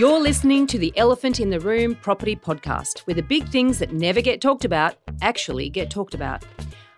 You're listening to the Elephant in the Room Property Podcast, where the big things that never get talked about actually get talked about.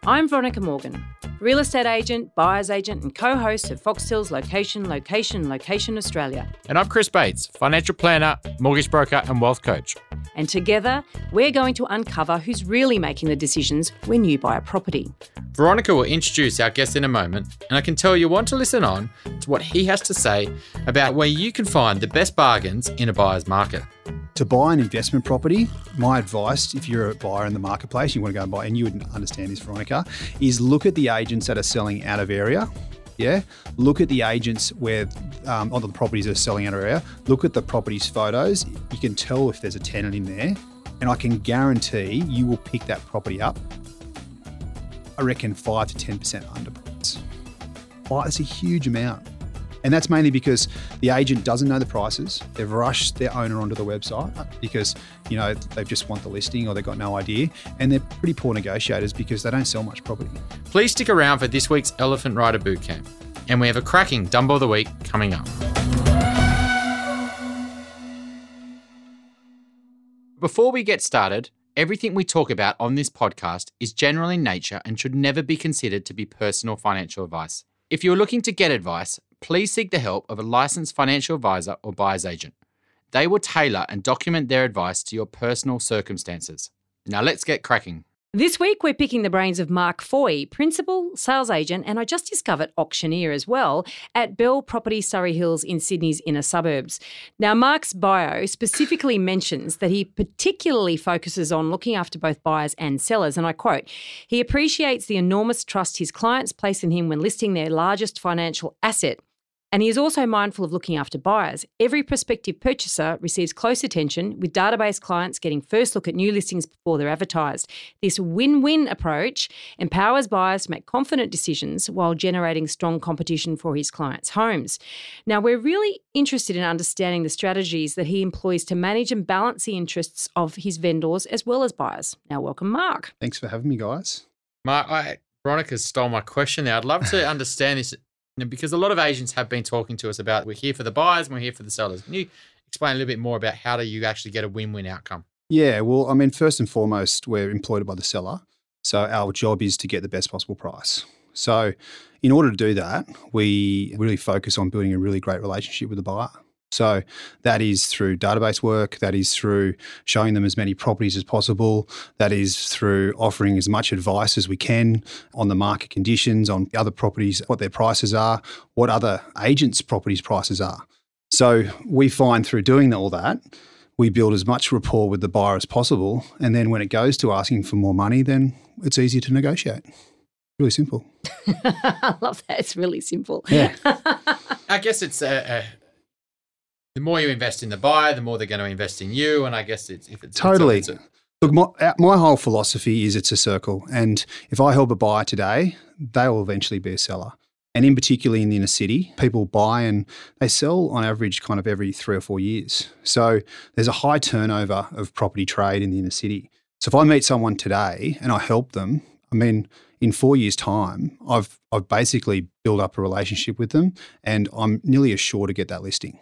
I'm Veronica Morgan, real estate agent, buyer's agent, and co host of Foxtel's Location, Location, Location Australia. And I'm Chris Bates, financial planner, mortgage broker, and wealth coach. And together, we're going to uncover who's really making the decisions when you buy a property. Veronica will introduce our guest in a moment, and I can tell you want to listen on to what he has to say about where you can find the best bargains in a buyer's market. To buy an investment property, my advice, if you're a buyer in the marketplace, you want to go and buy, and you wouldn't understand this, Veronica, is look at the agents that are selling out of area. Yeah, look at the agents where um, on the properties that are selling out of area. Look at the properties photos. You can tell if there's a tenant in there, and I can guarantee you will pick that property up I reckon five to ten percent under price. Well, that's a huge amount. And that's mainly because the agent doesn't know the prices. They've rushed their owner onto the website because, you know, they just want the listing or they've got no idea. And they're pretty poor negotiators because they don't sell much property. Please stick around for this week's Elephant Rider Bootcamp. And we have a cracking Dumbo of the Week coming up. Before we get started, Everything we talk about on this podcast is general in nature and should never be considered to be personal financial advice. If you're looking to get advice, please seek the help of a licensed financial advisor or buyer's agent. They will tailor and document their advice to your personal circumstances. Now let's get cracking. This week, we're picking the brains of Mark Foy, principal, sales agent, and I just discovered auctioneer as well at Belle Property Surry Hills in Sydney's inner suburbs. Now, Mark's bio specifically mentions that he particularly focuses on looking after both buyers and sellers, and I quote, he appreciates the enormous trust his clients place in him when listing their largest financial asset and he is also mindful of looking after buyers. Every prospective purchaser receives close attention, with database clients getting first look at new listings before they're advertised. This win win approach empowers buyers to make confident decisions while generating strong competition for his clients' homes. Now, we're really interested in understanding the strategies that he employs to manage and balance the interests of his vendors as well as buyers. Now, welcome, Mark. Thanks for having me, guys. Mark, I, Veronica stole my question there. I'd love to understand this because a lot of agents have been talking to us about we're here for the buyers and we're here for the sellers. Can you explain a little bit more about how do you actually get a win-win outcome? Yeah, well, I mean, first and foremost, we're employed by the seller. So our job is to get the best possible price. So in order to do that, we really focus on building a really great relationship with the buyer. So that is through database work, that is through showing them as many properties as possible, that is through offering as much advice as we can on the market conditions, on other properties, what their prices are, what other agents' properties prices are. So we find through doing all that, we build as much rapport with the buyer as possible. And then when it goes to asking for more money, then it's easy to negotiate. Really simple. I love that. It's really simple. Yeah. I guess it's a, a the more you invest in the buyer, the more they're going to invest in you. And I guess it's if it's totally. It's a, it's a, Look, my, uh, my whole philosophy is it's a circle. And if I help a buyer today, they will eventually be a seller. And in particularly in the inner city, people buy and they sell on average kind of every three or four years. So there's a high turnover of property trade in the inner city. So if I meet someone today and I help them, I mean, in four years' time, I've I've basically built up a relationship with them and I'm nearly as sure to get that listing.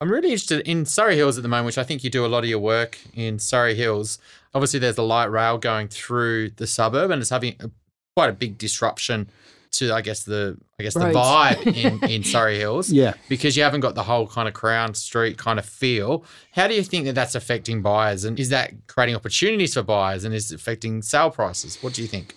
I'm really interested in Surry Hills at the moment, which I think you do a lot of your work in Surry Hills. Obviously, there's the light rail going through the suburb, and it's having a, quite a big disruption to, I guess the I guess Roads. the vibe in, in Surry Hills. Yeah, because you haven't got the whole kind of Crown Street kind of feel. How do you think that that's affecting buyers, and is that creating opportunities for buyers, and is it affecting sale prices? What do you think?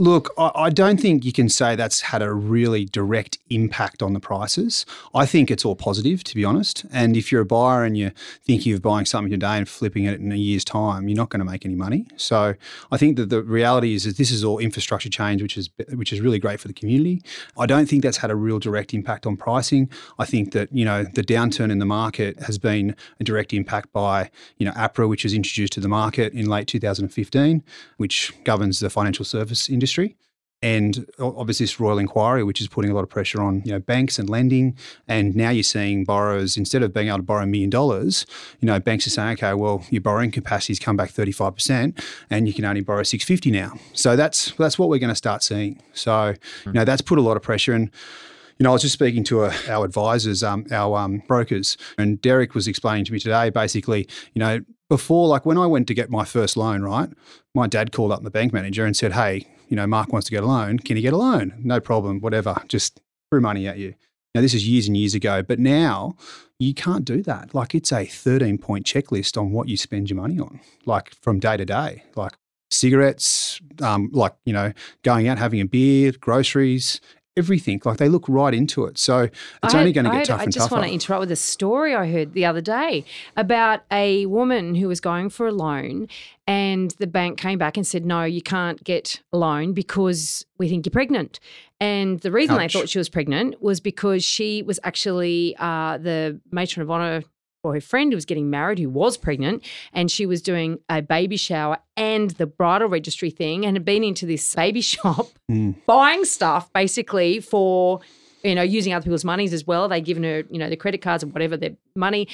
Look, I, don't think you can say that's had a really direct impact on the prices. I think it's all positive, to be honest. And if you're a buyer and you're thinking of buying something today and flipping it in a year's time, you're not going to make any money. So I think that the reality is that this is all infrastructure change, which is which is really great for the community. I don't think that's had a real direct impact on pricing. I think that you know the downturn in the market has been a direct impact by you know APRA, which was introduced to the market in late 2015, which governs the financial service industry industry. And obviously, this royal inquiry, which is putting a lot of pressure on you know banks and lending. And now you're seeing borrowers instead of being able to borrow a million dollars, you know banks are saying, okay, well your borrowing capacity's come back 35 percent, and you can only borrow 650 now. So that's that's what we're going to start seeing. So you know that's put a lot of pressure and You know, I was just speaking to uh our advisors, um, our um, brokers, and Derek was explaining to me today basically, you know, before, like when I went to get my first loan, right, my dad called up the bank manager and said, hey, you know, Mark wants to get a loan. Can he get a loan? No problem, whatever. Just threw money at you. Now, this is years and years ago, but now you can't do that. Like it's a 13 point checklist on what you spend your money on, like from day to day, like cigarettes, um, like, you know, going out, having a beer, groceries, everything. Like they look right into it. So it's I only going to get had- tougher I just want to interrupt with a story I heard the other day about a woman who was going for a loan, and the bank came back and said, "No, you can't get a loan because we think you're pregnant." And the reason Ouch. they thought she was pregnant was because she was actually uh, the matron of honor. Or her friend who was getting married, who was pregnant, and she was doing a baby shower and the bridal registry thing, and had been into this baby shop Mm. buying stuff basically for you know using other people's monies as well they'd given her you know the credit cards and whatever their money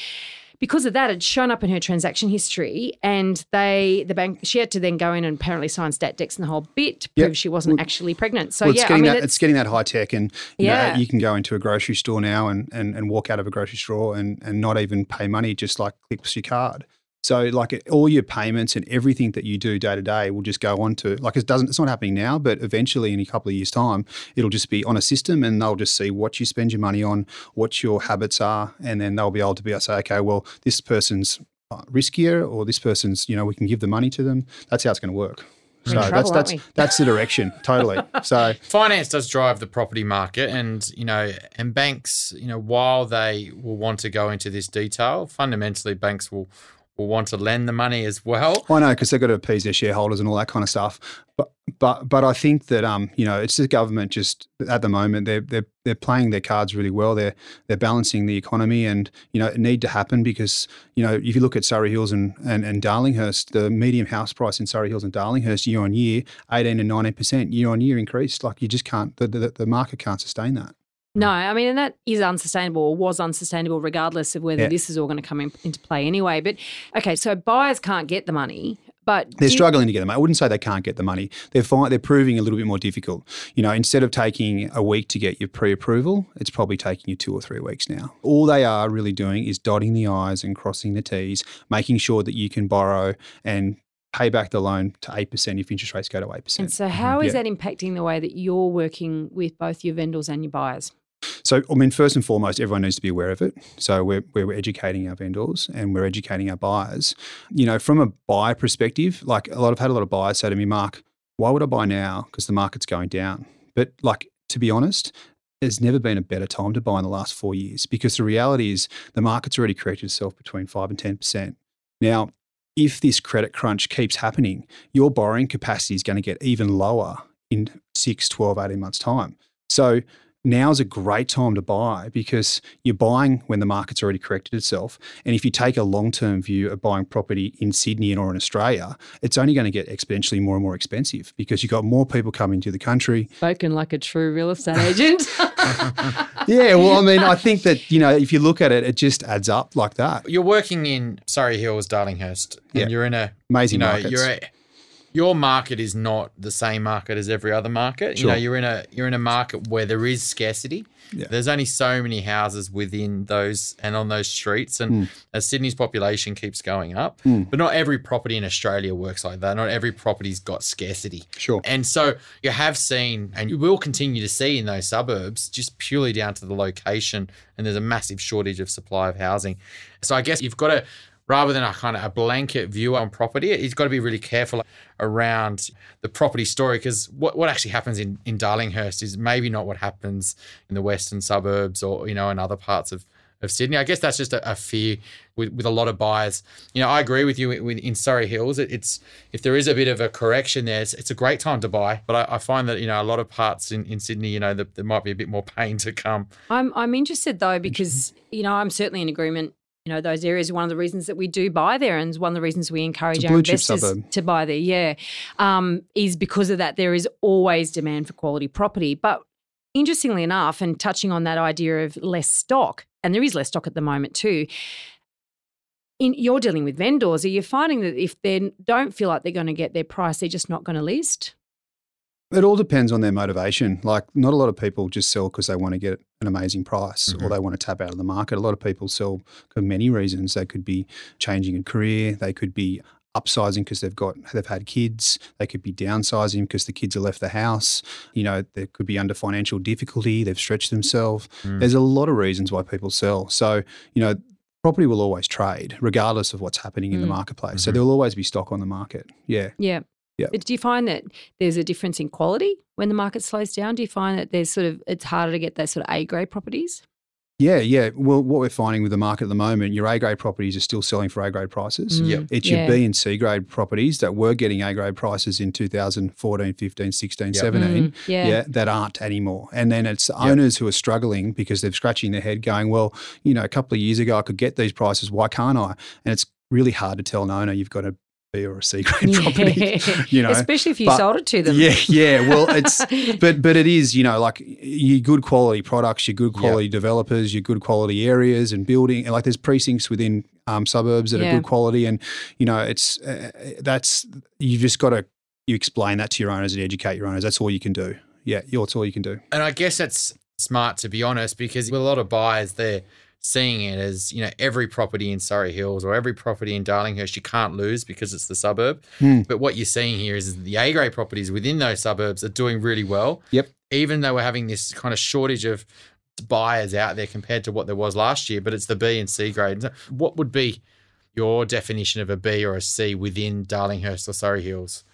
because of that it's shown up in her transaction history and they the bank she had to then go in and apparently sign stat decs and the whole bit to Yep. prove she wasn't actually pregnant so well, it's yeah i getting mean that, it's, it's, getting that high tech, and you Yeah. know, you can go into a grocery store now and, and, and walk out of a grocery store and, and not even pay money, just like clips your card. So like all your payments and everything that you do day to day will just go on to like it doesn't it's not happening now, but eventually in a couple of years time it'll just be on a system and they'll just see what you spend your money on, what your habits are, and then they'll be able to be able to say, okay, well this person's uh, riskier or this person's you know we can give the money to them. That's how it's going to work. So in that's that's that's the direction totally. So Finance does drive the property market, and you know, and banks, you know, while they will want to go into this detail, fundamentally, banks will will want to lend the money as well. I know because they've got to appease their shareholders and all that kind of stuff. But but but I think that um you know it's the government just at the moment they're they're they're playing their cards really well. They're they're balancing the economy and you know it need to happen because you know if you look at Surry Hills and and, and Darlinghurst, the medium house price in Surry Hills and Darlinghurst year on year, eighteen and nineteen percent year on year increased. Like you just can't the, the the market can't sustain that. No i mean and that is unsustainable or was unsustainable regardless of whether Yeah. this is all going to come in, into play anyway but okay so buyers can't get the money but They're struggling to get them. I wouldn't say they can't get the money. They're fine, they're proving a little bit more difficult. You know, instead of taking a week to get your pre-approval, it's probably taking you two or three weeks now. All they are really doing is dotting the i's and crossing the t's, making sure that you can borrow and pay back the loan to eight percent if interest rates go to 8%. And so, mm-hmm. how is Yeah. that impacting the way that you're working with both your vendors and your buyers? So, I mean, first and foremost, everyone needs to be aware of it. So, we're, we're educating our vendors and we're educating our buyers. You know, from a buyer perspective, like a lot, I've had a lot of buyers say to me, Mark, why would I buy now? Because the market's going down. But, like, to be honest, there's never been a better time to buy in the last four years because the reality is the market's already corrected itself between 5 and 10%. Now, if this credit crunch keeps happening, your borrowing capacity is going to get even lower in 6, 12, 18 months' time. So, now's a great time to buy because you're buying when the market's already corrected itself. And if you take a long term view of buying property in Sydney and or in Australia, it's only going to get exponentially more and more expensive because you've got more people coming to the country. Spoken like a true real estate agent. Yeah, well, I mean, I think that, you know, if you look at it, it just adds up like that. You're working in Surry Hills, Darlinghurst, and Yeah. you're in a Amazing you know, markets. you're a, your market is not the same market as every other market. Sure. You know, you're in a you're in a market where there is scarcity. Yeah. There's only so many houses within those and on those streets, and as Sydney's population keeps going up, Mm. but not every property in Australia works like that. Not every property's got scarcity. Sure. And so you have seen, and you will continue to see in those suburbs, just purely down to the location, and there's a massive shortage of supply of housing. So I guess you've got to, rather than a kind of a blanket view on property, he's got to be really careful around the property story because what, what actually happens in, in Darlinghurst is maybe not what happens in the western suburbs or, you know, in other parts of of Sydney. I guess that's just a, a fear with, with a lot of buyers. You know, I agree with you with, in Surry Hills. It, it's if there is a bit of a correction there, it's, it's a great time to buy. But I, I find that you know a lot of parts in, in Sydney, you know, the, there might be a bit more pain to come. I'm I'm interested though because mm-hmm. you know I'm certainly in agreement. You know those areas are one of the reasons that we do buy there, and one of the reasons we encourage our investors suburb. to buy there. Yeah, um, is because of that. There is always demand for quality property, but interestingly enough, and touching on that idea of less stock, and there is less stock at the moment too. In you're dealing with vendors, are you finding that if they don't feel like they're going to get their price, they're just not going to list? It all depends on their motivation. Like, not a lot of people just sell because they want to get an amazing price or Mhm. they want to tap out of the market. A lot of people sell for many reasons. They could be changing a career, they could be upsizing because they've got they've had kids, they could be downsizing because the kids have left the house. You know, they could be under financial difficulty, they've stretched themselves. Mm. There's a lot of reasons why people sell. So, you know, property will always trade regardless of what's happening in the Mm. marketplace. So Mhm. there'll always be stock on the market. Yeah. Yeah. Yeah. But do you find that there's a difference in quality when the market slows down? Do you find that there's sort of it's harder to get those sort of A grade properties? Yeah, yeah. Well, what we're finding with the market at the moment, your A grade properties are still selling for A grade prices. Yep. Mm, It's your yeah. B and C grade properties that were getting A grade prices in 2014, 15, 16, Yep. 17. Mm, yeah. Yeah. that aren't anymore. And then it's Yep. owners who are struggling because they're scratching their head going, well, you know, a couple of years ago I could get these prices. Why can't I? And it's really hard to tell an owner you've got B or a C grade property. You know, especially if you but- sold it to them. Yeah, yeah. Well, it's but but it is you know like your good quality products, your good Yep. quality developers, your good quality areas and building. And like there's precincts within um, suburbs that Yeah. are good quality, and you know it's uh, that's you've just got to you explain that to your owners and educate your owners. That's all you can do. Yeah, that's all you can do. And I guess that's smart to be honest, because with a lot of buyers, they're seeing it as you know every property in Surry Hills or every property in Darlinghurst you can't lose because it's the suburb. Hmm. But what you're seeing here is the A grade properties within those suburbs are doing really well. Yep. Even though we're having this kind of shortage of buyers out there compared to what there was last year, but it's the B and C grade. What would be your definition of a B or a C within Darlinghurst or Surry Hills?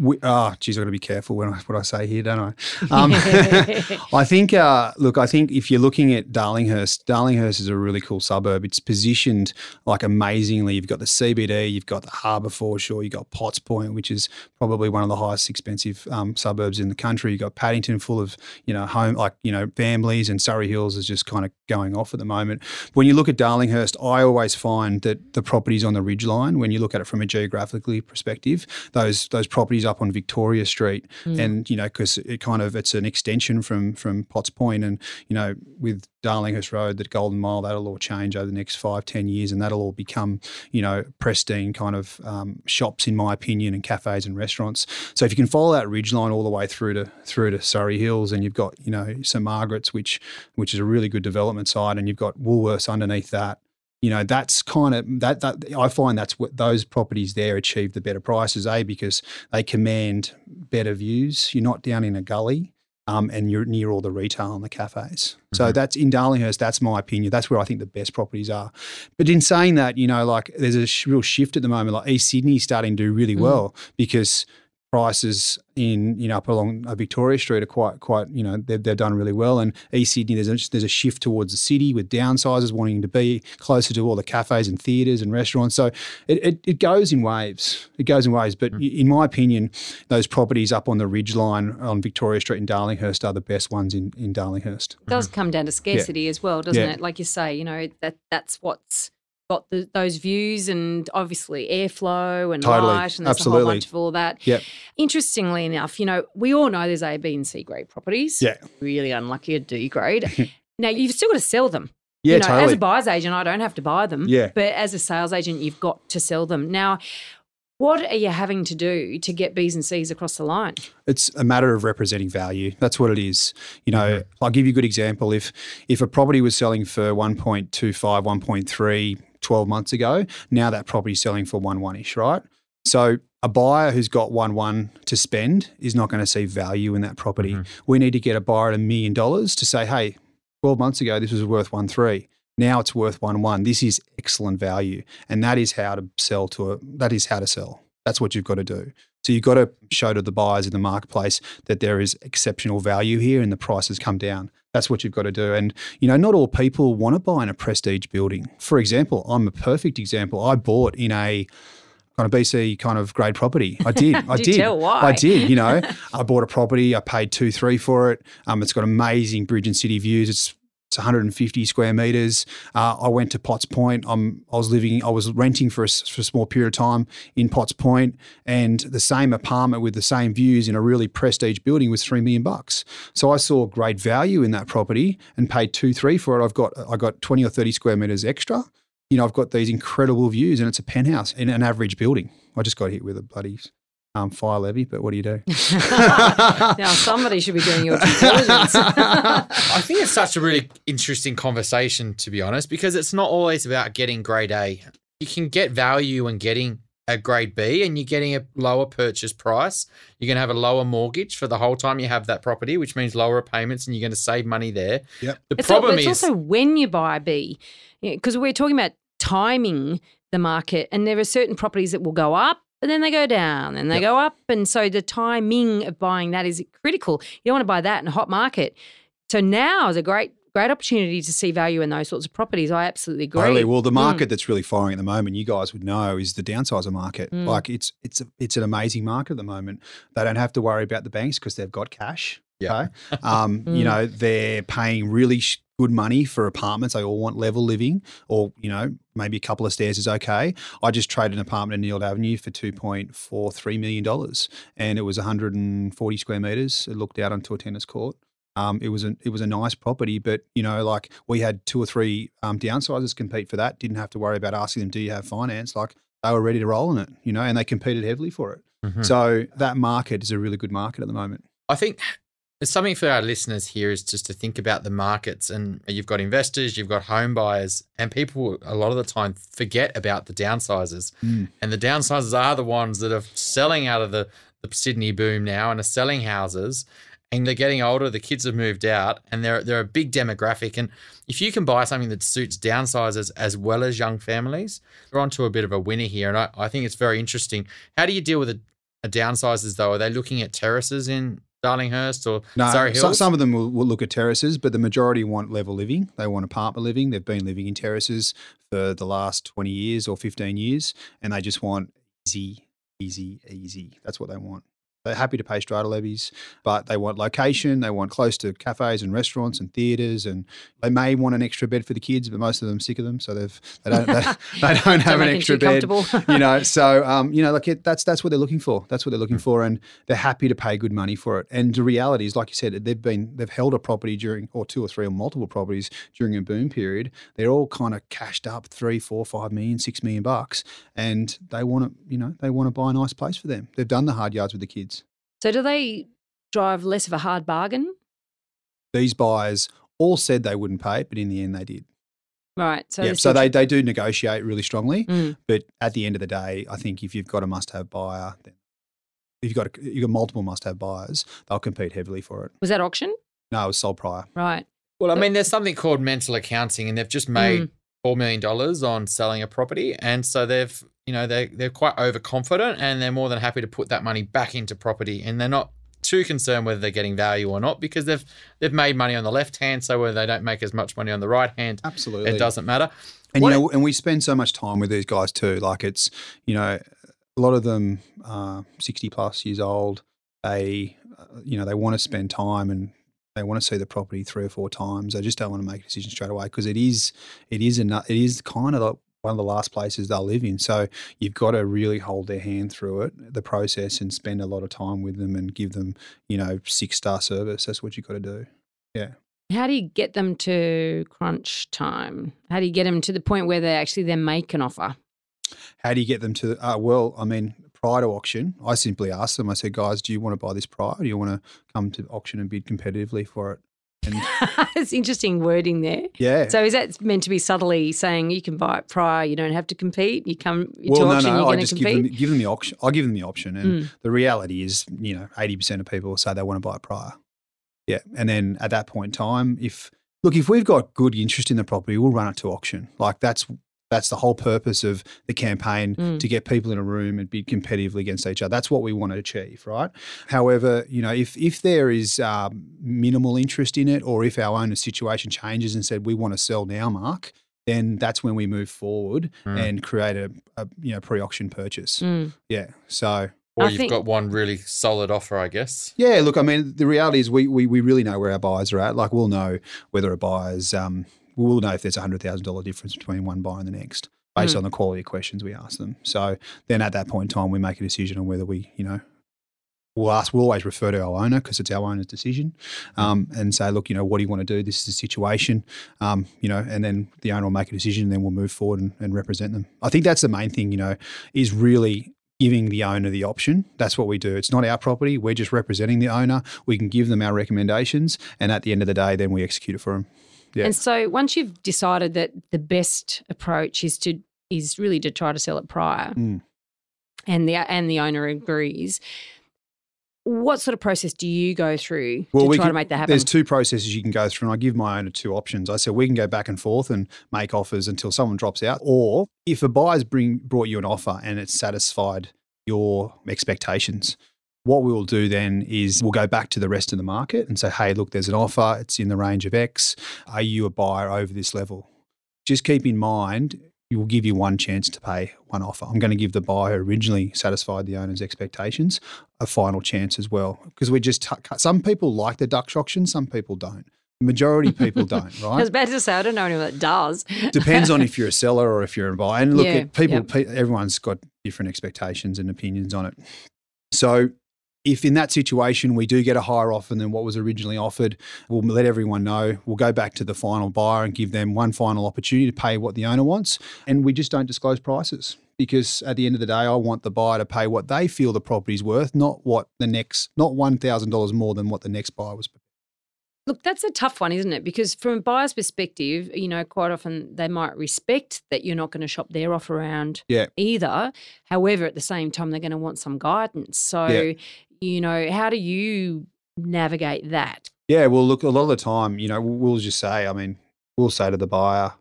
We, oh, geez, I've got to be careful when I, what I say here, don't I? Um, I think, uh, look, I think if you're looking at Darlinghurst, Darlinghurst is a really cool suburb. It's positioned like amazingly. You've got the CBD, you've got the harbour foreshore, you've got Potts Point, which is probably one of the highest expensive um, suburbs in the country. You've got Paddington full of, you know, home, like, you know, families, and Surry Hills is just kind of going off at the moment. When you look at Darlinghurst, I always find that the properties on the ridge line, when you look at it from a geographically perspective, those those properties up on Victoria Street, Mm. and you know, because it kind of it's an extension from from Potts Point, and you know, with Darlinghurst Road, that Golden Mile, that'll all change over the next five, ten years, and that'll all become, you know, pristine kind of um, shops, in my opinion, and cafes and restaurants. So if you can follow that ridge line all the way through to through to Surry Hills, and you've got, you know, St Margaret's, which which is a really good development site, and you've got Woolworths underneath that. You know, that's kind of that that I find that's what those properties there achieve the better prices, A, because they command better views. You're not down in a gully. Um, and you're near all the retail and the cafes. So Mhm. that's in Darlinghurst. That's my opinion. That's where I think the best properties are. But in saying that, you know, like there's a sh- real shift at the moment. Like East Sydney's starting to do really Mm. well because prices in you know up along uh, Victoria Street are quite quite you know they've, they've done really well. And East Sydney there's a, there's a shift towards the city with downsizers wanting to be closer to all the cafes and theatres and restaurants. So it, it, it goes in waves. It goes in waves. But Mm. in my opinion, those properties up on the ridge line on Victoria Street in Darlinghurst are the best ones in in Darlinghurst. It does come down to scarcity as well, doesn't Yeah. it? Like you say, you know, that that's what's got the, those views and obviously airflow and Totally. light and there's a whole bunch of all that. Yep. Interestingly enough, you know, we all know there's A, B, and C grade properties. Yeah. Really unlucky at D grade. now you've still got to sell them. Yeah, you know, as a buyer's agent, I don't have to buy them. Yeah. But as a sales agent, you've got to sell them. Now, what are you having to do to get B's and C's across the line? it's a matter of representing value. That's what it is. You know, mm-hmm. I'll give you a good example. If if a property was selling for 1.25, 1.3 12 months ago, now that property's selling for 1 1 ish, right? So a buyer who's got 1 1 to spend is not going to see value in that property. Mhm. We need to get a buyer at a million dollars to say, hey, 12 months ago, this was worth 1 3. Now it's worth 1 1. This is excellent value. And that is how to sell to a, that is how to sell. That's what you've got to do. So you've got to show to the buyers in the marketplace that there is exceptional value here and the prices come down. That's what you've got to do. And, you know, not all people want to buy in a prestige building. For example, I'm a perfect example. I bought in a kind of BC kind of grade property. I did. I did. I did. You know, I bought a property. I paid two, three for it. Um, it's got amazing bridge and city views. It's it's 150 square meters. Uh, I went to Potts Point. I'm, I was living, I was renting for a, for a small period of time in Potts Point, and the same apartment with the same views in a really prestige building was three million bucks. So I saw great value in that property and paid two, three for it. I've got, I got 20 or 30 square meters extra. You know, I've got these incredible views, and it's a penthouse in an average building. I just got hit with a bloody um, fire levy. But what do you do? now somebody should be doing your due diligence. I think it's such a really interesting conversation, to be honest, because it's not always about getting grade A. You can get value in getting a grade B and you're getting a lower purchase price. You're going to have a lower mortgage for the whole time you have that property, which means lower payments and you're going to save money there. Yep. The It's, al- problem it's is also when you buy a B, because we're talking about timing the market, and there are certain properties that will go up. And then they go down and they Yep. go up. And so the timing of buying that is critical. You don't want to buy that in a hot market. So now is a great, great opportunity to see value in those sorts of properties. I absolutely agree. Totally. Well, the Mm. market that's really firing at the moment, you guys would know, is the downsizer market. Mm. Like it's it's a, it's an amazing market at the moment. They don't have to worry about the banks because they've got cash. Yeah. Okay? Um, Mm. You know, they're paying really sh- good money for apartments. They all want level living, or you know, maybe a couple of stairs is okay. I just traded an apartment in Neild Avenue for two point four three million dollars, and it was one hundred and forty square meters. It looked out onto a tennis court. Um, it was a it was a nice property, but you know, like we had two or three um, downsizers compete for that. Didn't have to worry about asking them, "Do you have finance?" Like they were ready to roll in it, you know, and they competed heavily for it. Mhm. So that market is a really good market at the moment. I think something for our listeners here is just to think about the markets and you've got investors, you've got home buyers, and people a lot of the time forget about the downsizers. Mm. And the downsizers are the ones that are selling out of the, the Sydney boom now and are selling houses and they're getting older, the kids have moved out and they're they're a big demographic. And if you can buy something that suits downsizers as well as young families, you're onto a bit of a winner here. And I, I think it's very interesting. How do you deal with a, a downsizers though? Are they looking at terraces in Darlinghurst or No, Surry Hills? so, some of them will, will look at terraces, but the majority want level living. They want apartment living. They've been living in terraces for the last 20 years or 15 years, and they just want easy, easy, easy. That's what they want. They're happy to pay strata levies, but they want location. They want close to cafes and restaurants and theatres, and they may want an extra bed for the kids, but most of them are sick of them, so they've they don't they, they don't have an make it extra bed you know so um, you know like it, that's that's what they're looking for that's what they're looking for and they're happy to pay good money for it. And the reality is like you said they've been they've held a property during or two or three or multiple properties during a boom period. They're all kind of cashed up three four five million six million bucks and they want to you know they want to buy a nice place for them. They've done the hard yards with the kids so do they drive less of a hard bargain? these buyers all said they wouldn't pay it but in the end they did Right. So, yeah, so they, they do negotiate really strongly Mm. But at the end of the day, I think if you've got a must-have buyer, then if you've got a, you've got multiple must-have buyers, they'll compete heavily for it. was that auction? No, it was sold prior. Right. Well, I mean, there's something called mental accounting, and they've just made Mm. four million dollars on selling a property, and so they've, you know, they they're quite overconfident, and they're more than happy to put that money back into property, and they're not too concerned whether they're getting value or not because they've they've made money on the left hand, so whether they don't make as much money on the right hand, Absolutely, it doesn't matter. And What- you know, and we spend so much time with these guys too. Like it's, you know, a lot of them are sixty plus years old. They, uh, you know, they want to spend time and they want to see the property three or four times. They just don't want to make a decision straight away because it is, it is a, it is kind of like one of the last places they'll live in. So you've got to really hold their hand through it, the process, and spend a lot of time with them and give them, you know, six star service. That's what you've got to do. Yeah. How do you get them to crunch time? How do you get them to the point where they actually then make an offer? How do you get them to? Uh, well, I mean, prior to auction, I simply asked them. I said, "Guys, do you want to buy this prior? Do you want to come to auction and bid competitively for it?" And it's interesting wording there. yeah. So is that meant to be subtly saying you can buy it prior, you don't have to compete, you come you well, no, auction, no. I going to just give compete? them, give them the option. I give them the option, and Mm. the reality is, you know, eighty percent of people say they want to buy it prior. Yeah, and then at that point in time, if look, if we've got good interest in the property, we'll run it to auction. Like that's that's the whole purpose of the campaign Mm. to get people in a room and bid competitively against each other. That's what we want to achieve, right? However, you know, if if there is um, minimal interest in it, or if our owner's situation changes and said we want to sell now, Mark, then that's when we move forward Mm. and create a, a you know pre-auction purchase. Mm. Yeah. So Or I you've think- got one really solid offer, I guess. yeah, look, I mean, the reality is we, we, we really know where our buyers are at. Like, we'll know whether a buyer's, um, we'll know if there's a $100,000 difference between one buyer and the next based Mm. on the quality of questions we ask them. So then at that point in time, we make a decision on whether we, you know, we'll ask, we'll always refer to our owner because it's our owner's decision um, and say, look, you know, what do you want to do? This is the situation, um, you know, and then the owner will make a decision and then we'll move forward and, and represent them. I think that's the main thing, you know, is really giving the owner the option. That's what we do. It's not our property. We're just representing the owner. We can give them our recommendations, and at the end of the day, then we execute it for them. Yeah. And so once you've decided that the best approach is to is really to try to sell it prior, Mm. and the and the owner agrees, what sort of process do you go through to we try to make that happen? There's two processes you can go through, and I give my owner two options. I said we can go back and forth and make offers until someone drops out, or if a buyer's bring brought you an offer and it's satisfied your expectations, what we will do then is we'll go back to the rest of the market and say, hey, look, there's an offer. It's in the range of X. Are you a buyer over this level? Just keep in mind, we will give you one chance to pay one offer. I'm going to give the buyer originally satisfied the owner's expectations a final chance as well. Because we just, t- some people like the Dutch auction, some people don't. Majority of people don't, I was right? about to say I don't know anyone that does. Depends on if you're a seller or if you're a buyer. And look, Yeah, people, yep. pe- everyone's got different expectations and opinions on it. So, if in that situation we do get a higher offer than what was originally offered, we'll let everyone know. We'll go back to the final buyer and give them one final opportunity to pay what the owner wants. And we just don't disclose prices because at the end of the day, I want the buyer to pay what they feel the property's worth, not what the next, not $1,000 more than what the next buyer was. Look, that's a tough one, isn't it? Because from a buyer's perspective, you know, quite often they might respect that you're not going to shop their offer around Yeah. either. However, at the same time, they're going to want some guidance. So, Yeah. You know, how do you navigate that? Yeah, well, look, a lot of the time, you know, we'll just say, I mean, we'll say to the buyer,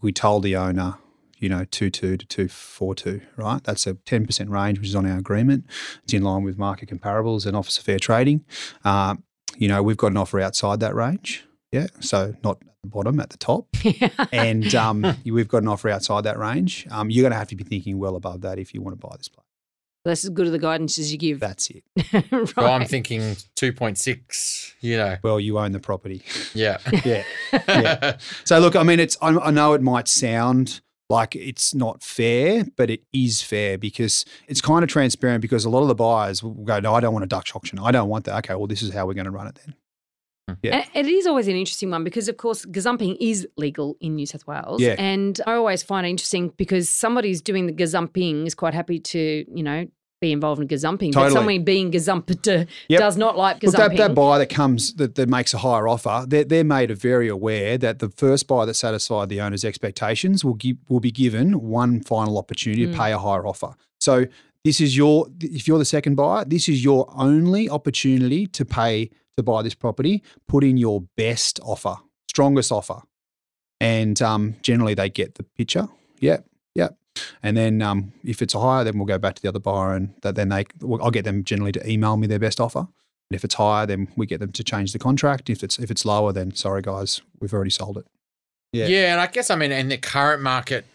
we told the owner, you know, 2 2 to 242, right? That's a 10% range, which is on our agreement. It's in line with market comparables and Office of Fair Trading. Um, you know, we've got an offer outside that range. Yeah. So not at the bottom, at the top. And um, we've got an offer outside that range. Um, you're going to have to be thinking well above that if you want to buy this place. That's as good of the guidance as you give. That's it. right. So I'm thinking 2.6, you know. Well, you own the property. Yeah. Yeah. Yeah. So look, I mean, it's I, I know it might sound like it's not fair, but it is fair because it's kind of transparent. Because a lot of the buyers will go, "No, I don't want a Dutch auction. I don't want that." Okay, well, this is how we're going to run it then. Yeah. It is always an interesting one because, of course, gazumping is legal in New South Wales. Yeah. And I always find it interesting because somebody who's doing the gazumping is quite happy to, you know, be involved in gazumping. But Totally. somebody being gazumped Yep. does not like Look, gazumping. that, that buyer that comes that, that makes a higher offer, they're, they're made very aware that the first buyer that satisfied the owner's expectations will give will be given one final opportunity Mm. to pay a higher offer. So this is your if you're the second buyer, this is your only opportunity to pay to buy this property. Put in your best offer, strongest offer, and um, generally they get the picture. Yep, yep. And then um, if it's higher, then we'll go back to the other buyer, and that then they well, I'll get them generally to email me their best offer. And if it's higher, then we get them to change the contract. If it's if it's lower, then sorry guys, we've already sold it. Yeah. Yeah. and I guess I mean in the current market,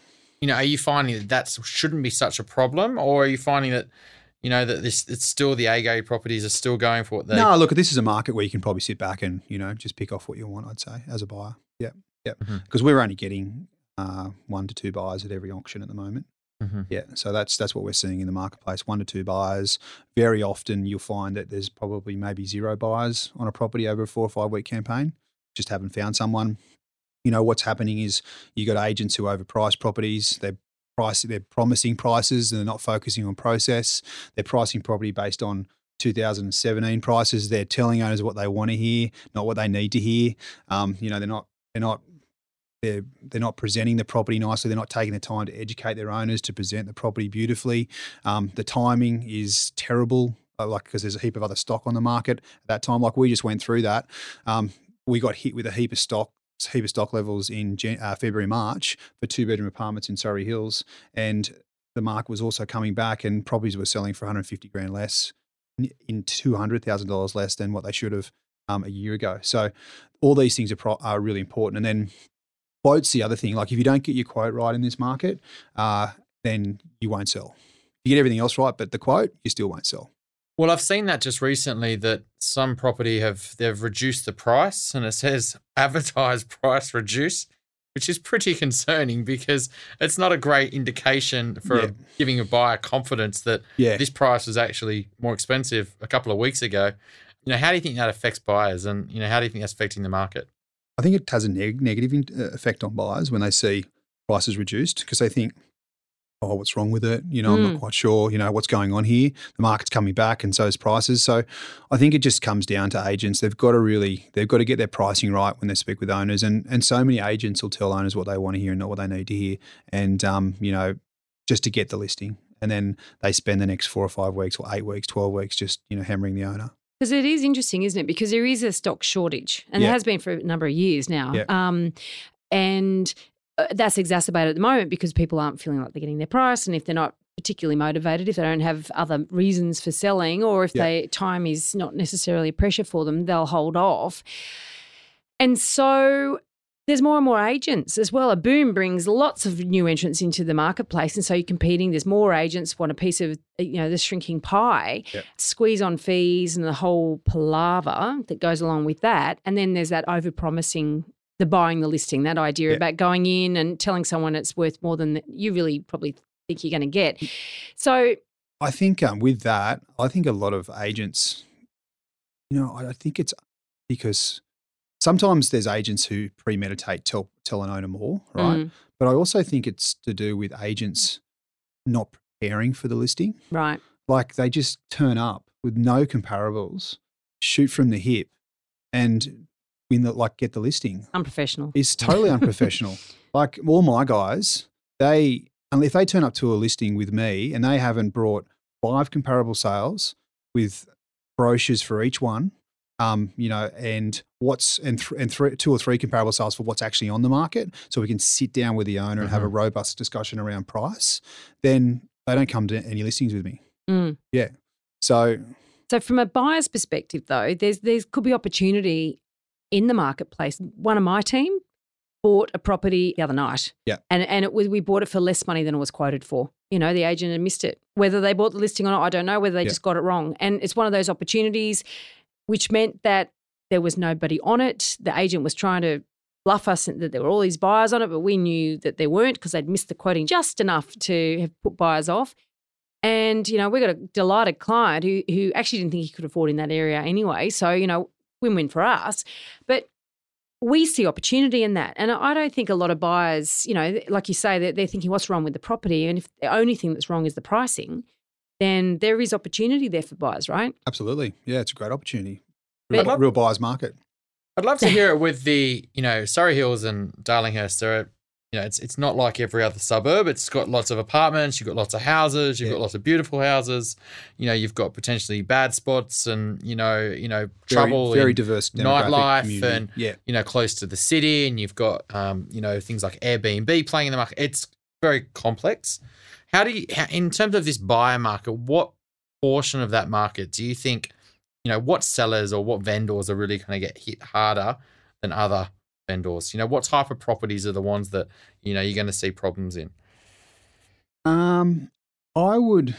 you know, are you finding that that shouldn't be such a problem, or are you finding that, you know, that this it's still the A properties are still going for what they? No, look, this is a market where you can probably sit back and you know just pick off what you want. I'd say as a buyer. Yeah, yeah, Mhm. because we're only getting uh, one to two buyers at every auction at the moment. Mhm. Yeah, so that's that's what we're seeing in the marketplace. One to two buyers. Very often, you'll find that there's probably maybe zero buyers on a property over a four or five week campaign. Just haven't found someone. You know what's happening is you got agents who overprice properties. They're pricing, they're promising prices, and they're not focusing on process. They're pricing property based on 2017 prices. They're telling owners what they want to hear, not what they need to hear. Um, you know, they're not they're not they're they're not presenting the property nicely. They're not taking the time to educate their owners to present the property beautifully. Um, the timing is terrible, uh, like because there's a heap of other stock on the market at that time. Like we just went through that. Um, we got hit with a heap of stock. Heap of stock levels in uh, February, March for two bedroom apartments in Surry Hills, and the market was also coming back, and properties were selling for 150 grand less, in- in two hundred thousand dollars less than what they should have um, a year ago. So all these things are, pro- are really important. And then quotes the other thing. Like if you don't get your quote right in this market, uh, then you won't sell. You get everything else right, but the quote you still won't sell. Well, I've seen that just recently that some property have they've reduced the price and it says advertised price reduced, which is pretty concerning because it's not a great indication for Yeah. giving a buyer confidence that Yeah. this price was actually more expensive a couple of weeks ago. You know, how do you think that affects buyers and you know how do you think that's affecting the market? I think it has a neg- negative in- uh, effect on buyers when they see prices reduced because they think, oh, what's wrong with it? You know, I'm Mm. not quite sure, you know, what's going on here. The market's coming back and so is prices. So I think it just comes down to agents. They've got to really, they've got to get their pricing right when they speak with owners. And, and so many agents will tell owners what they want to hear and not what they need to hear. And, um, you know, just to get the listing. And then they spend the next four or five weeks or eight weeks, 12 weeks just, you know, hammering the owner. Because it is interesting, isn't it? Because there is a stock shortage, and Yeah. there has been for a number of years now. Yeah. Um, and Uh, that's exacerbated at the moment because people aren't feeling like they're getting their price, and if they're not particularly motivated, if they don't have other reasons for selling, or if Yeah. they time is not necessarily a pressure for them, they'll hold off. And so there's more and more agents as well. A boom brings lots of new entrants into the marketplace, and so you're competing. There's more agents want a piece of uh, you know the shrinking pie. Yep. Squeeze on fees and the whole palaver that goes along with that. And then there's that over promising. The buying the listing, that idea Yep. about going in and telling someone it's worth more than you really probably think you're going to get. So, I think um, with that, I think a lot of agents, you know, I I think it's because sometimes there's agents who premeditate tell tell an owner more, right? mm, But I also think it's to do with agents not preparing for the listing. right. Like they just turn up with no comparables, shoot from the hip, and win the like get the listing. Unprofessional. It's totally unprofessional. Like all my guys, they and if they turn up to a listing with me and they haven't brought five comparable sales with brochures for each one, um, you know, and what's and th- and three, two or three comparable sales for what's actually on the market, so we can sit down with the owner and have a robust discussion around price. Then they don't come to any listings with me. Mm. So So from a buyer's perspective, though, there's there's could be opportunity in the marketplace. One of my team bought a property the other night. Yeah. And and it was we bought it for less money than it was quoted for. You know, the agent had missed it. Whether they bought the listing or not, I don't know. Whether they Yeah. just got it wrong. And it's one of those opportunities which meant that there was nobody on it. The agent was trying to bluff us that there were all these buyers on it, but we knew that there weren't because they'd missed the quoting just enough to have put buyers off. And, you know, we got a delighted client who who actually didn't think he could afford in that area anyway. So, you know, win-win for us. But we see opportunity in that. And I don't think a lot of buyers, you know, like you say, they're, they're thinking what's wrong with the property. And if the only thing that's wrong is the pricing, then there is opportunity there for buyers, right? absolutely, yeah, it's a great opportunity. But- Real, real buyer's market. I'd love to hear it with the, you know, Surrey Hills and Darlinghurst are, you know, it's it's not like every other suburb. It's got lots of apartments, you've got lots of houses, you've Yeah. got lots of beautiful houses, you know, you've got potentially bad spots and, you know, you know, Very, trouble very in, diverse nightlife community. and- yeah, you know, close to the city and you've got um, you know, things like Airbnb playing in the market. It's very complex. How do you in terms of this buyer market, what portion of that market do you think, you know, what sellers or what vendors are really going to get hit harder than other vendors? You know, what type of properties are the ones that, you know, you're going to see problems in? Um, I would.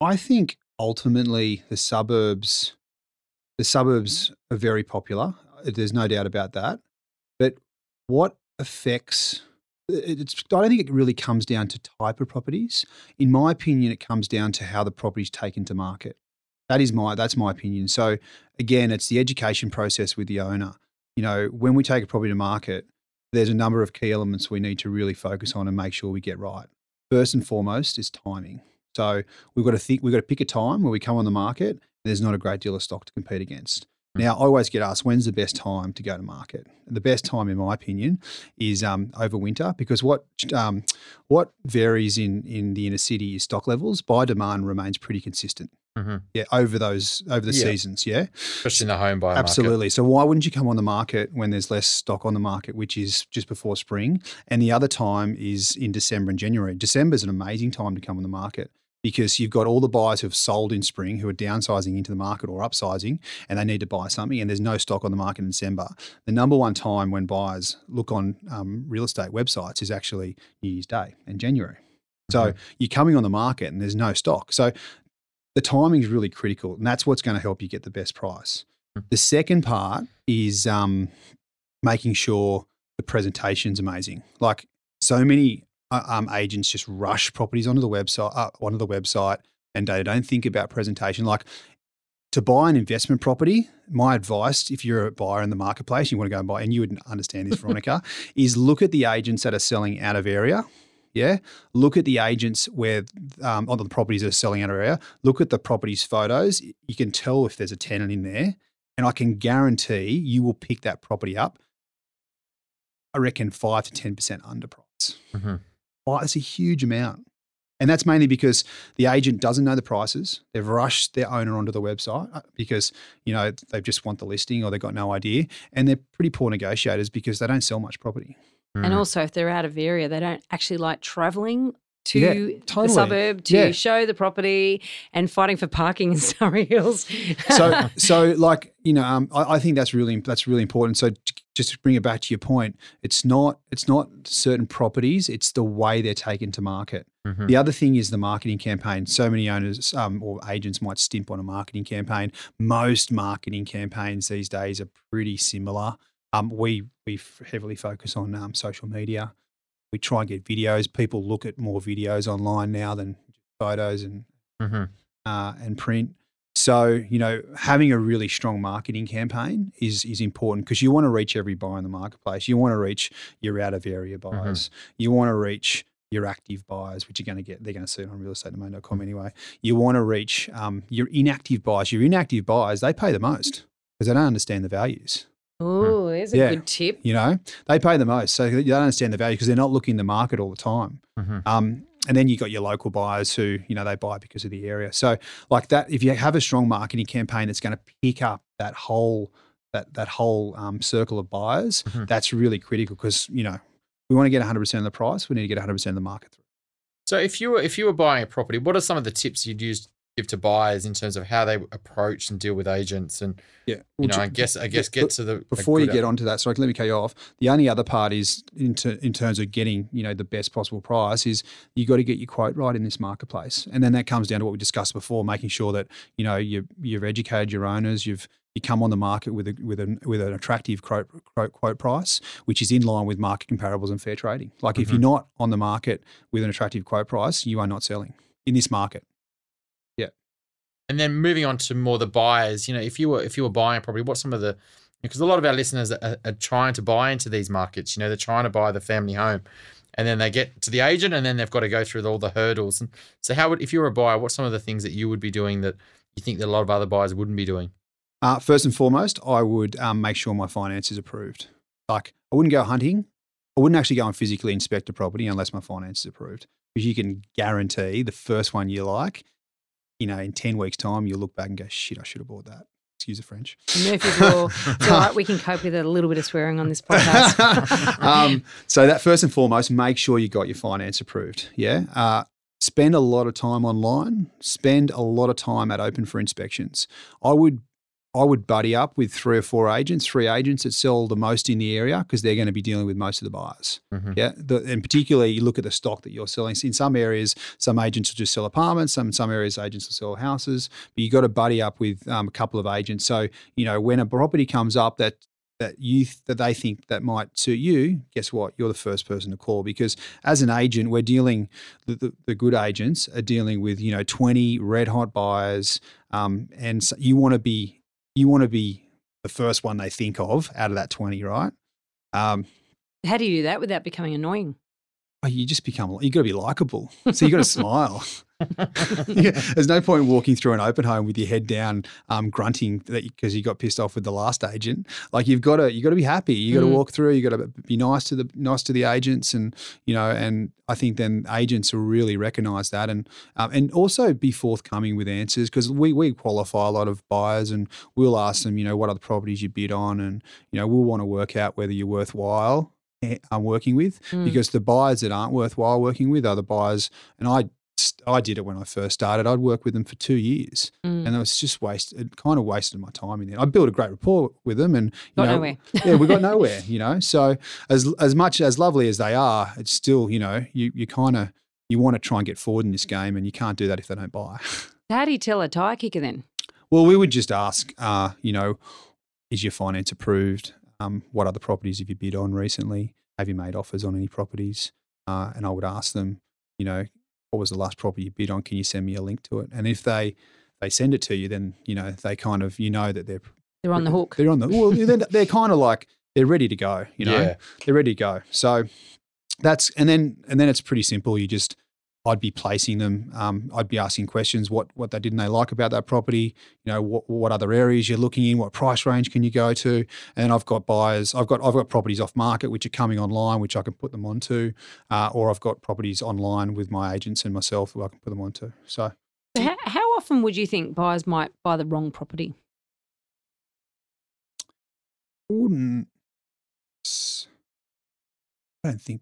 I think ultimately the suburbs, the suburbs are very popular. There's no doubt about that. But what affects? It's, I don't think it really comes down to type of properties. In my opinion, it comes down to how the property's taken to market. That is my that's my opinion. So again, it's the education process with the owner. You know, when we take a property to market, there's a number of key elements we need to really focus on and make sure we get right. First and foremost is timing. So we've got to think we've got to pick a time where we come on the market. There's not a great deal of stock to compete against. Now, I always get asked, when's the best time to go to market? And the best time, in my opinion, is um, over winter because what um, what varies in in the inner city is stock levels. Buy demand remains pretty consistent. Mhm. Yeah, over those over the Yeah. seasons. Yeah, Especially in the home buyer market. Absolutely. So why wouldn't you come on the market when there's less stock on the market, which is just before spring? And the other time is in December and January. December is an amazing time to come on the market because you've got all the buyers who have sold in spring who are downsizing into the market or upsizing and they need to buy something and there's no stock on the market in December. The number one time when buyers look on um, real estate websites is actually New Year's Day and January. So you're coming on the market and there's no stock. So the timing is really critical, and that's what's going to help you get the best price. The second part is um, making sure the presentation's amazing. Like so many uh, um, agents just rush properties onto the website, uh, onto the website, and they don't think about presentation. Like to buy an investment property, my advice, if you're a buyer in the marketplace, you want to go and buy, and you would understand this, Veronica, is look at the agents that are selling out of area Yeah. Look at the agents where um, on the properties that are selling out of area. Look at the properties photos. You can tell if there's a tenant in there, and I can guarantee you will pick that property up. I reckon five to ten percent under price. Mhm. Wow, that's a huge amount. And that's mainly because the agent doesn't know the prices. They've rushed their owner onto the website uh, because, you know, they just want the listing or they've got no idea. And they're pretty poor negotiators because they don't sell much property. And Mm. also, if they're out of area, they don't actually like travelling to Yeah, the suburb to Yeah. show the property and fighting for parking in Surry Hills. So, so like, you know, um, I, I think that's really, that's really important. So just to bring it back to your point, it's not, it's not certain properties, it's the way they're taken to market. Mhm. The other thing is the marketing campaign. So many owners um, or agents might stimp on a marketing campaign. Most marketing campaigns these days are pretty similar. Um, we we heavily focus on um, social media. We try and get videos. People look at more videos online now than photos and Mhm. uh, and print. So you know, having a really strong marketing campaign is is important because you want to reach every buyer in the marketplace. You want to reach your out of area buyers. You want to reach your active buyers, which you're going to get. They're going to see it on realestatedomain.com anyway. You want to reach um, your inactive buyers. Your inactive buyers, they pay the most because they don't understand the values. Oh, there's a Yeah. good tip. You know, they pay the most, so they don't understand the value because they're not looking in the market all the time. Mhm. Um, and then you got your local buyers who, you know, they buy because of the area. So like that, if you have a strong marketing campaign that's going to pick up that whole that that whole um, circle of buyers, Mhm. that's really critical because you know we want to get 100 percent of the price. We need to get 100 percent of the market through. So if you were if you were buying a property, what are some of the tips you'd use give to buyers in terms of how they approach and deal with agents and Yeah. you know I guess I guess get to the before you get onto that, sorry, let me cut you off. The only other part is in, ter- in terms of getting you know the best possible price is you got to get your quote right in this marketplace, and then that comes down to what we discussed before, making sure that you know you you've educated your owners, you've you come on the market with a, with an with an attractive quote, quote quote price, which is in line with market comparables and fair trading. Like if you're mm-hmm. not on the market with an attractive quote price, you are not selling in this market. And then moving on to more the buyers, you know, if you were if you were buying a property, what's some of the because a lot of our listeners are, are trying to buy into these markets. You know, they're trying to buy the family home, and then they get to the agent, and then they've got to go through all the hurdles. And so, how would if you were a buyer, what's some of the things that you would be doing that you think that a lot of other buyers wouldn't be doing? Uh, first and foremost, I would um, make sure my finance is approved. Like, I wouldn't go hunting. I wouldn't actually go and physically inspect a property unless my finance is approved. Because you can guarantee the first one you like, you know, in 10 weeks' time, you'll look back and go, shit, I should have bought that. Excuse the French. Murphy's Law. It's all right. We can cope with a little bit of swearing on this podcast. um, so that first and foremost, make sure you got your finance approved. Yeah. Uh, spend a lot of time online. Spend a lot of time at open for inspections. I would. I would buddy up with three or four agents, three agents that sell the most in the area because they're going to be dealing with most of the buyers. Mhm. Yeah, the, and particularly you look at the stock that you're selling. In some areas, some agents will just sell apartments. Some some areas, agents will sell houses. But you got to buddy up with um, a couple of agents. So you know when a property comes up that that you that they think that might suit you, guess what? You're the first person to call because as an agent, we're dealing the, the, the good agents are dealing with you know 20 red hot buyers, um, and so you want to be you want to be the first one they think of out of that 20, right? Um, How do you do that without becoming annoying? Oh, you just become you got to be likable. So you got to smile. Yeah, There's no point walking through an open home with your head down, um, grunting because you got pissed off with the last agent. Like you've got to you got to be happy. You got to Mm. walk through. You got to be nice to the nice to the agents, and you know. And I think then agents will really recognise that, and um, and also be forthcoming with answers because we we qualify a lot of buyers, and we'll ask them, you know, what are the properties you bid on, and you know, we'll want to work out whether you're worthwhile. Eh, I'm working with Mm. because the buyers that aren't worthwhile working with are the buyers, and I I did it when I first started. I'd work with them for two years, Mm. and it was just wasted. It kind of wasted my time in there. I built a great rapport with them, and you Got know, nowhere. yeah, we got nowhere. You know, so as as much as lovely as they are, it's still you know you you kind of you want to try and get forward in this game, and you can't do that if they don't buy. How do you tell a tire kicker then? Well, we would just ask, uh, you know, is your finance approved? Um, what other properties have you bid on recently? Have you made offers on any properties? Uh, and I would ask them, you know, what was the last property you bid on? Can you send me a link to it? And if they they send it to you, then you know they kind of you know that they're They're on the hook. They're on the well. They're, they're kind of like they're ready to go. You know, Yeah. they're ready to go. So that's and then and then it's pretty simple. You just I'd be placing them. Um, I'd be asking questions what what they didn't they like about that property. You know what what other areas you're looking in. What price range can you go to? And I've got buyers. I've got I've got properties off market which are coming online which I can put them onto, uh, or I've got properties online with my agents and myself who I can put them onto. So So how, how often would you think buyers might buy the wrong property? I wouldn't. I don't think.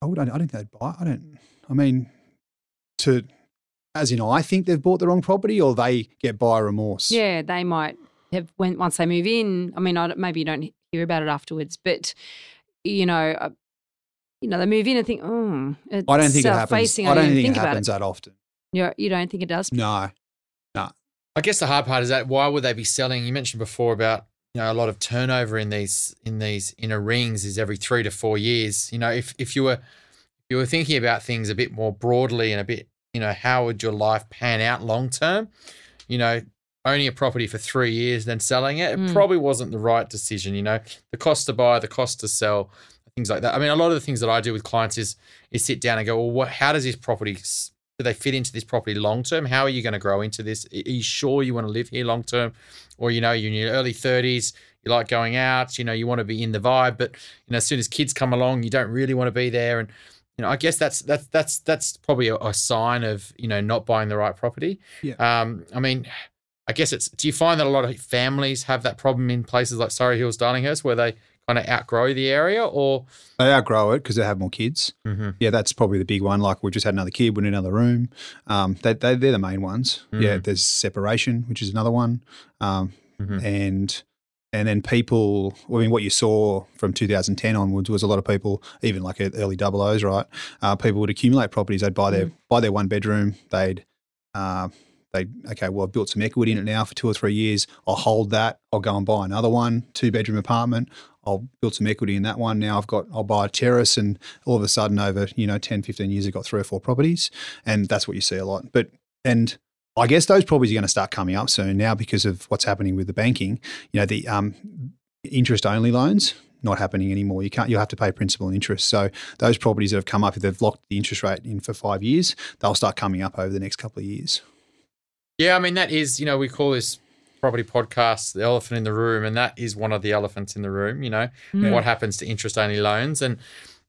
I would. I don't think they'd buy. I don't. I mean, to as in, I think they've bought the wrong property, or they get buyer remorse. Yeah, they might have went once they move in. I mean, I maybe you don't hear about it afterwards, but you know, uh, you know, they move in and think, oh, it's I don't think it happens. I don't didn't think, think it about happens that often. You're, you don't think it does? No. No. I guess the hard part is that why would they be selling? You mentioned before about you know a lot of turnover in these in these inner rings is every three to four years. You know, if if you were if you were thinking about things a bit more broadly and a bit you know how would your life pan out long term, you know. Owning a property for three years, then selling it, it Mm. probably wasn't the right decision. You know, the cost to buy, the cost to sell, things like that. I mean, a lot of the things that I do with clients is is sit down and go, well, what? How does this property? Do they fit into this property long term? How are you going to grow into this? Are you sure you want to live here long term, or you know, you're in your early thirties, you like going out, you know, you want to be in the vibe, but you know, as soon as kids come along, you don't really want to be there, and you know, I guess that's that's that's that's probably a, a sign of you know not buying the right property. Yeah. Um, I mean. I guess it's. Do you find that a lot of families have that problem in places like Surry Hills, Darlinghurst, where they kind of outgrow the area, or They outgrow it because they have more kids. Yeah, that's probably the big one. Like we just had another kid, we need another room. Um, they, they, they're the main ones. Yeah, Mm. there's separation, which is another one. Um, Mhm. And and then people, I mean, what you saw from 2010 onwards was a lot of people, even like early double O's, right? Uh, people would accumulate properties. They'd buy their buy their one bedroom. They'd uh, they okay, well, I've built some equity in it now for two or three years. I'll hold that. I'll go and buy another one, two bedroom apartment. I'll build some equity in that one. Now I've got, I'll buy a terrace and all of a sudden over, you know, 10, 15 years, I've got three or four properties. And that's what you see a lot. But, and I guess those properties are going to start coming up soon now because of what's happening with the banking. You know, the um, interest only loans, not happening anymore. You can't, you'll have to pay principal and interest. So those properties that have come up, if they've locked the interest rate in for five years, they'll start coming up over the next couple of years. Yeah, I mean that is, you know, we call this property podcast the elephant in the room, and that is one of the elephants in the room. You know, Mm. what happens to interest only loans, and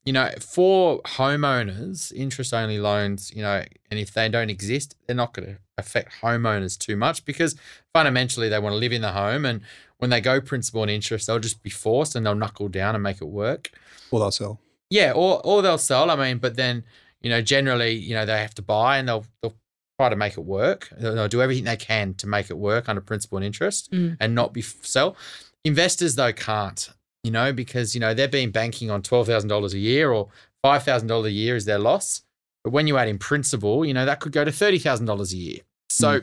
you know, for homeowners, interest only loans, you know, and if they don't exist, they're not going to affect homeowners too much because fundamentally they want to live in the home, and when they go principal and interest, they'll just be forced and they'll knuckle down and make it work. Or they'll sell. Yeah, or or they'll sell. I mean, but then you know, generally, you know, they have to buy and they'll they'll try to make it work. They'll, they'll do everything they can to make it work under principal and interest Mm. and not be sell. Investors though can't, you know, because you know they've been banking on twelve thousand dollars a year or five thousand dollars a year is their loss. But when you add in principal, you know that could go to thirty thousand dollars a year. So,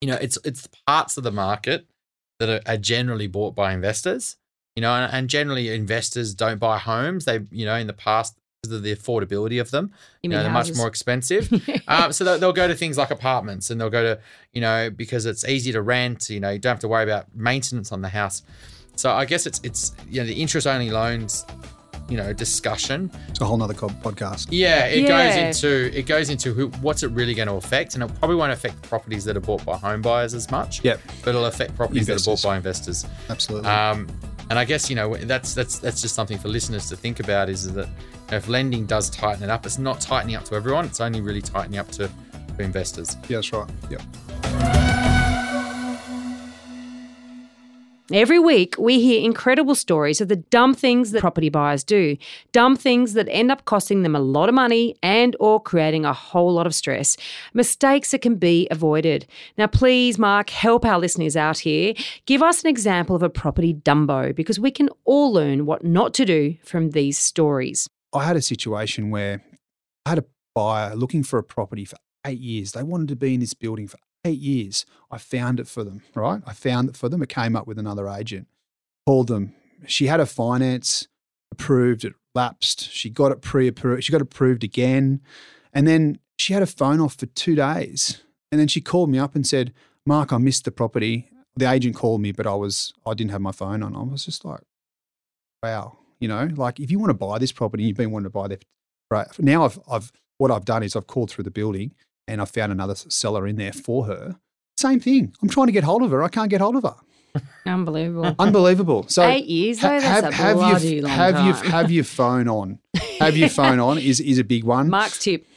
you know, it's it's parts of the market that are, are generally bought by investors you know, and, and generally investors don't buy homes. They, you know, in the past because of the affordability of them, You you know, they're much more expensive. um, so they'll, they'll go to things like apartments, and they'll go to, you know, because it's easy to rent. You know, you don't have to worry about maintenance on the house. So I guess it's it's you know the interest only loans, you know, discussion. It's a whole nother co- podcast. Yeah, it Yeah. goes into it goes into who, what's it really going to affect, and it probably won't affect properties that are bought by home buyers as much. Yep, but it'll affect properties that are bought by investors. absolutely. Um, and I guess you know that's that's that's just something for listeners to think about is that you know, if lending does tighten it up, it's not tightening up to everyone. It's only really tightening up to, to investors. yeah, that's right. Yep. Every week, we hear incredible stories of the dumb things that property buyers do, dumb things that end up costing them a lot of money and or creating a whole lot of stress, mistakes that can be avoided. Now, please, Mark, help our listeners out here. Give us an example of a property dumbo because we can all learn what not to do from these stories. I had a situation where I had a buyer looking for a property for eight years. They wanted to be in this building for eight years. I found it for them, right? I found it for them. It came up with another agent. Called them. She had a finance approved, it lapsed. She got it pre approved. She got approved again. And then she had a phone off for two days. And then she called me up and said, Mark, I missed the property. The agent called me, but I was I didn't have my phone on. I was just like, wow. You know, like if you want to buy this property, you've been wanting to buy for Right now, I've I've what I've done is I've called through the building and I've found another seller in there for her. Same thing. I'm trying to get hold of her. I can't get hold of her. Unbelievable. Unbelievable. So Eight years though, that's a have bloody your, long have time. your have your phone on. Have your phone on is is a big one. Mark's tip.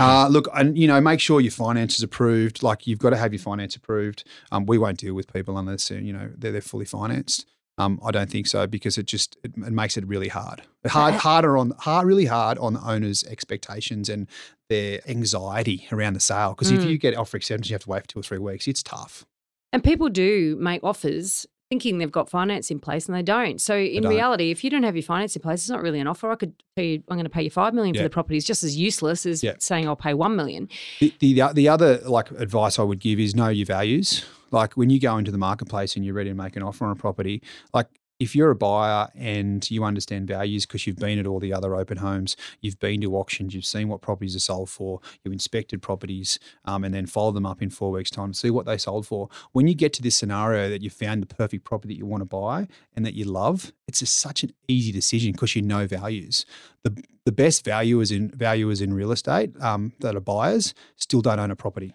Uh, look, and you know, make sure your finance is approved. Like you've got to have your finance approved. Um, we won't deal with people unless you know they're, they're fully financed. Um, I don't think so because it just it, it makes it really hard, hard, harder on hard, really hard on the owners' expectations and their anxiety around the sale. Because if Mm. you get offer acceptance, you have to wait for two or three weeks. It's tough. And people do make offers thinking they've got finance in place and they don't. So in don't. reality, if you don't have your finance in place, it's not really an offer. I could tell you I'm going to pay you 5 million for the property. It's just as useless as Yeah. saying I'll pay 1 million. The, the the other like advice I would give is know your values. Like when you go into the marketplace and you're ready to make an offer on a property, like if you're a buyer and you understand values because you've been at all the other open homes, you've been to auctions, you've seen what properties are sold for, you've inspected properties, um, and then follow them up in four weeks' time to see what they sold for. When you get to this scenario that you found the perfect property that you want to buy and that you love, it's just such an easy decision because you know values. The the best valuers in valuers in real estate um, that are buyers still don't own a property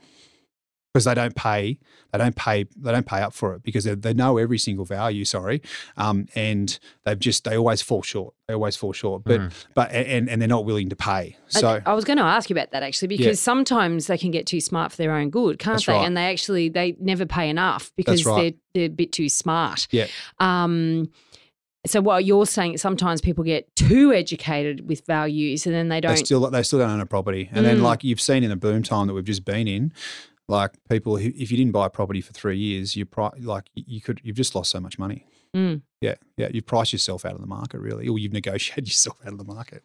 because they don't pay they don't pay they don't pay up for it because they, they know every single value sorry um, and they've just they always fall short they always fall short but but and and they're not willing to pay so I, was going to ask you about that actually because sometimes they can get too smart for their own good, can't That's they? right. And they actually they never pay enough because right. they're they're a bit too smart. yeah Um, so what you're saying, sometimes people get too educated with values and then they they don't. still they still don't own a property and then Mm. like you've seen in the boom time that we've just been in like people who if you didn't buy a property for three years you pri- like you could you've just lost so much money Mm. yeah yeah you've priced yourself out of the market really or you've negotiated yourself out of the market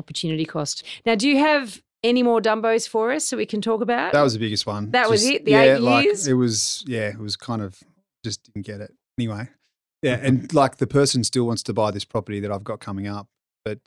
opportunity cost. Now, do you have any more Dumbos for us so we can talk about? That was the biggest one. That was it? The yeah, eight like years? it was. Yeah, it was kind of just didn't get it anyway. Yeah, and like the person still wants to buy this property that I've got coming up, but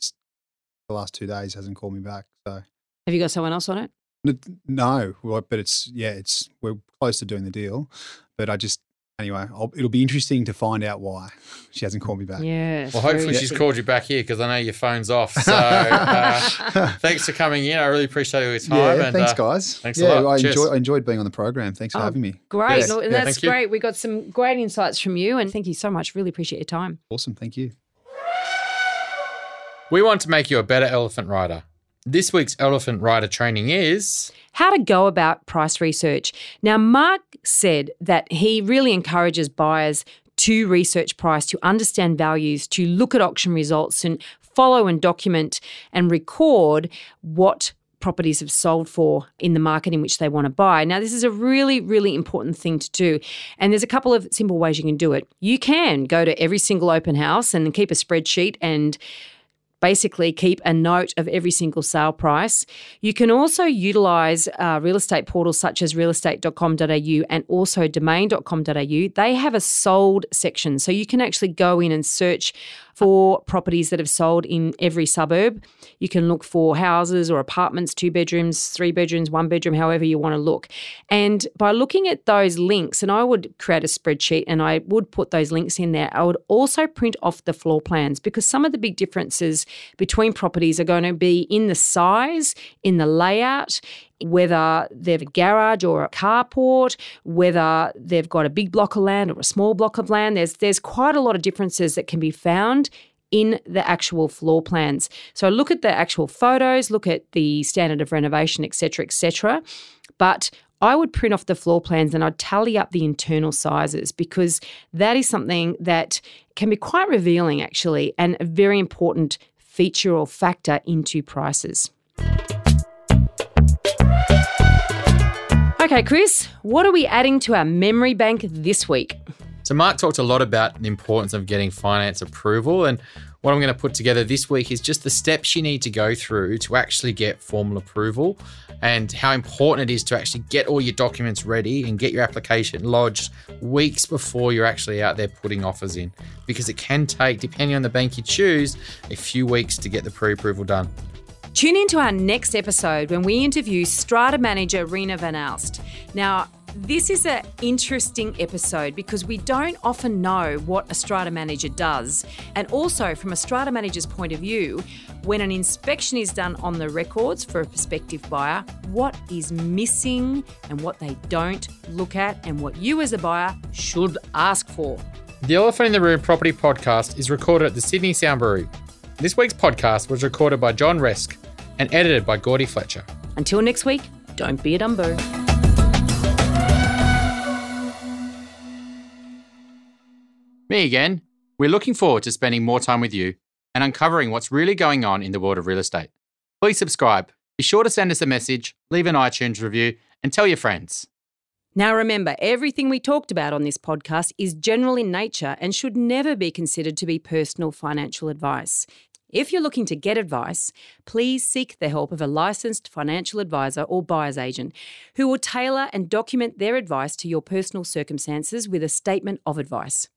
the last two days hasn't called me back. So have you got someone else on it? N- no, well, but it's yeah, it's we're close to doing the deal, but I just anyway, I'll, it'll be interesting to find out why she hasn't called me back. Yes. Well, hopefully very she's called you back here because I know your phone's off. So uh, thanks for coming in. I really appreciate all your time. Yeah, and, thanks, uh, guys. thanks a lot. I enjoy, I enjoyed being on the program. Thanks for Oh, having me. Great. Yes. No, and Yeah, that's thank you. great. We got some great insights from you and thank you so much. Really appreciate your time. Awesome, thank you. We want to make you a better elephant rider. This week's elephant rider training is how to go about price research. Now, Mark said that he really encourages buyers to research price, to understand values, to look at auction results and follow and document and record what properties have sold for in the market in which they want to buy. Now, this is a really, really important thing to do. And there's a couple of simple ways you can do it. You can go to every single open house and keep a spreadsheet and basically keep a note of every single sale price. You can also utilize uh, real estate portals such as realestate.com.au and also domain.com.au. They have a sold section. So you can actually go in and search for properties that have sold in every suburb. You can look for houses or apartments, two bedrooms, three bedrooms, one bedroom, however you want to look. And by looking at those links, and I would create a spreadsheet and I would put those links in there, I would also print off the floor plans because some of the big differences between properties are going to be in the size, in the layout, whether they've a garage or a carport, whether they've got a big block of land or a small block of land. There's there's quite a lot of differences that can be found in the actual floor plans. So look at the actual photos, look at the standard of renovation, etc., etc. But I would print off the floor plans and I'd tally up the internal sizes because that is something that can be quite revealing actually and a very important feature or factor into prices. Okay, Chris, what are we adding to our memory bank this week? So, Mark talked a lot about the importance of getting finance approval. And what I'm going to put together this week is just the steps you need to go through to actually get formal approval and how important it is to actually get all your documents ready and get your application lodged weeks before you're actually out there putting offers in. Because it can take, depending on the bank you choose, a few weeks to get the pre approval done. Tune in to our next episode when we interview strata manager Rena Van Alst. Now, This is an interesting episode because we don't often know what a strata manager does. And also, from a strata manager's point of view, when an inspection is done on the records for a prospective buyer, what is missing and what they don't look at, and what you as a buyer should ask for. The Elephant in the Room Property Podcast is recorded at the Sydney Sound Brewery. This week's podcast was recorded by John Resk and edited by Gordy Fletcher. Until next week, don't be a Dumbo. Me again. We're looking forward to spending more time with you and uncovering what's really going on in the world of real estate. Please subscribe. Be sure to send us a message, leave an iTunes review, and tell your friends. Now, remember, everything we talked about on this podcast is general in nature and should never be considered to be personal financial advice. If you're looking to get advice, please seek the help of a licensed financial advisor or buyer's agent who will tailor and document their advice to your personal circumstances with a statement of advice.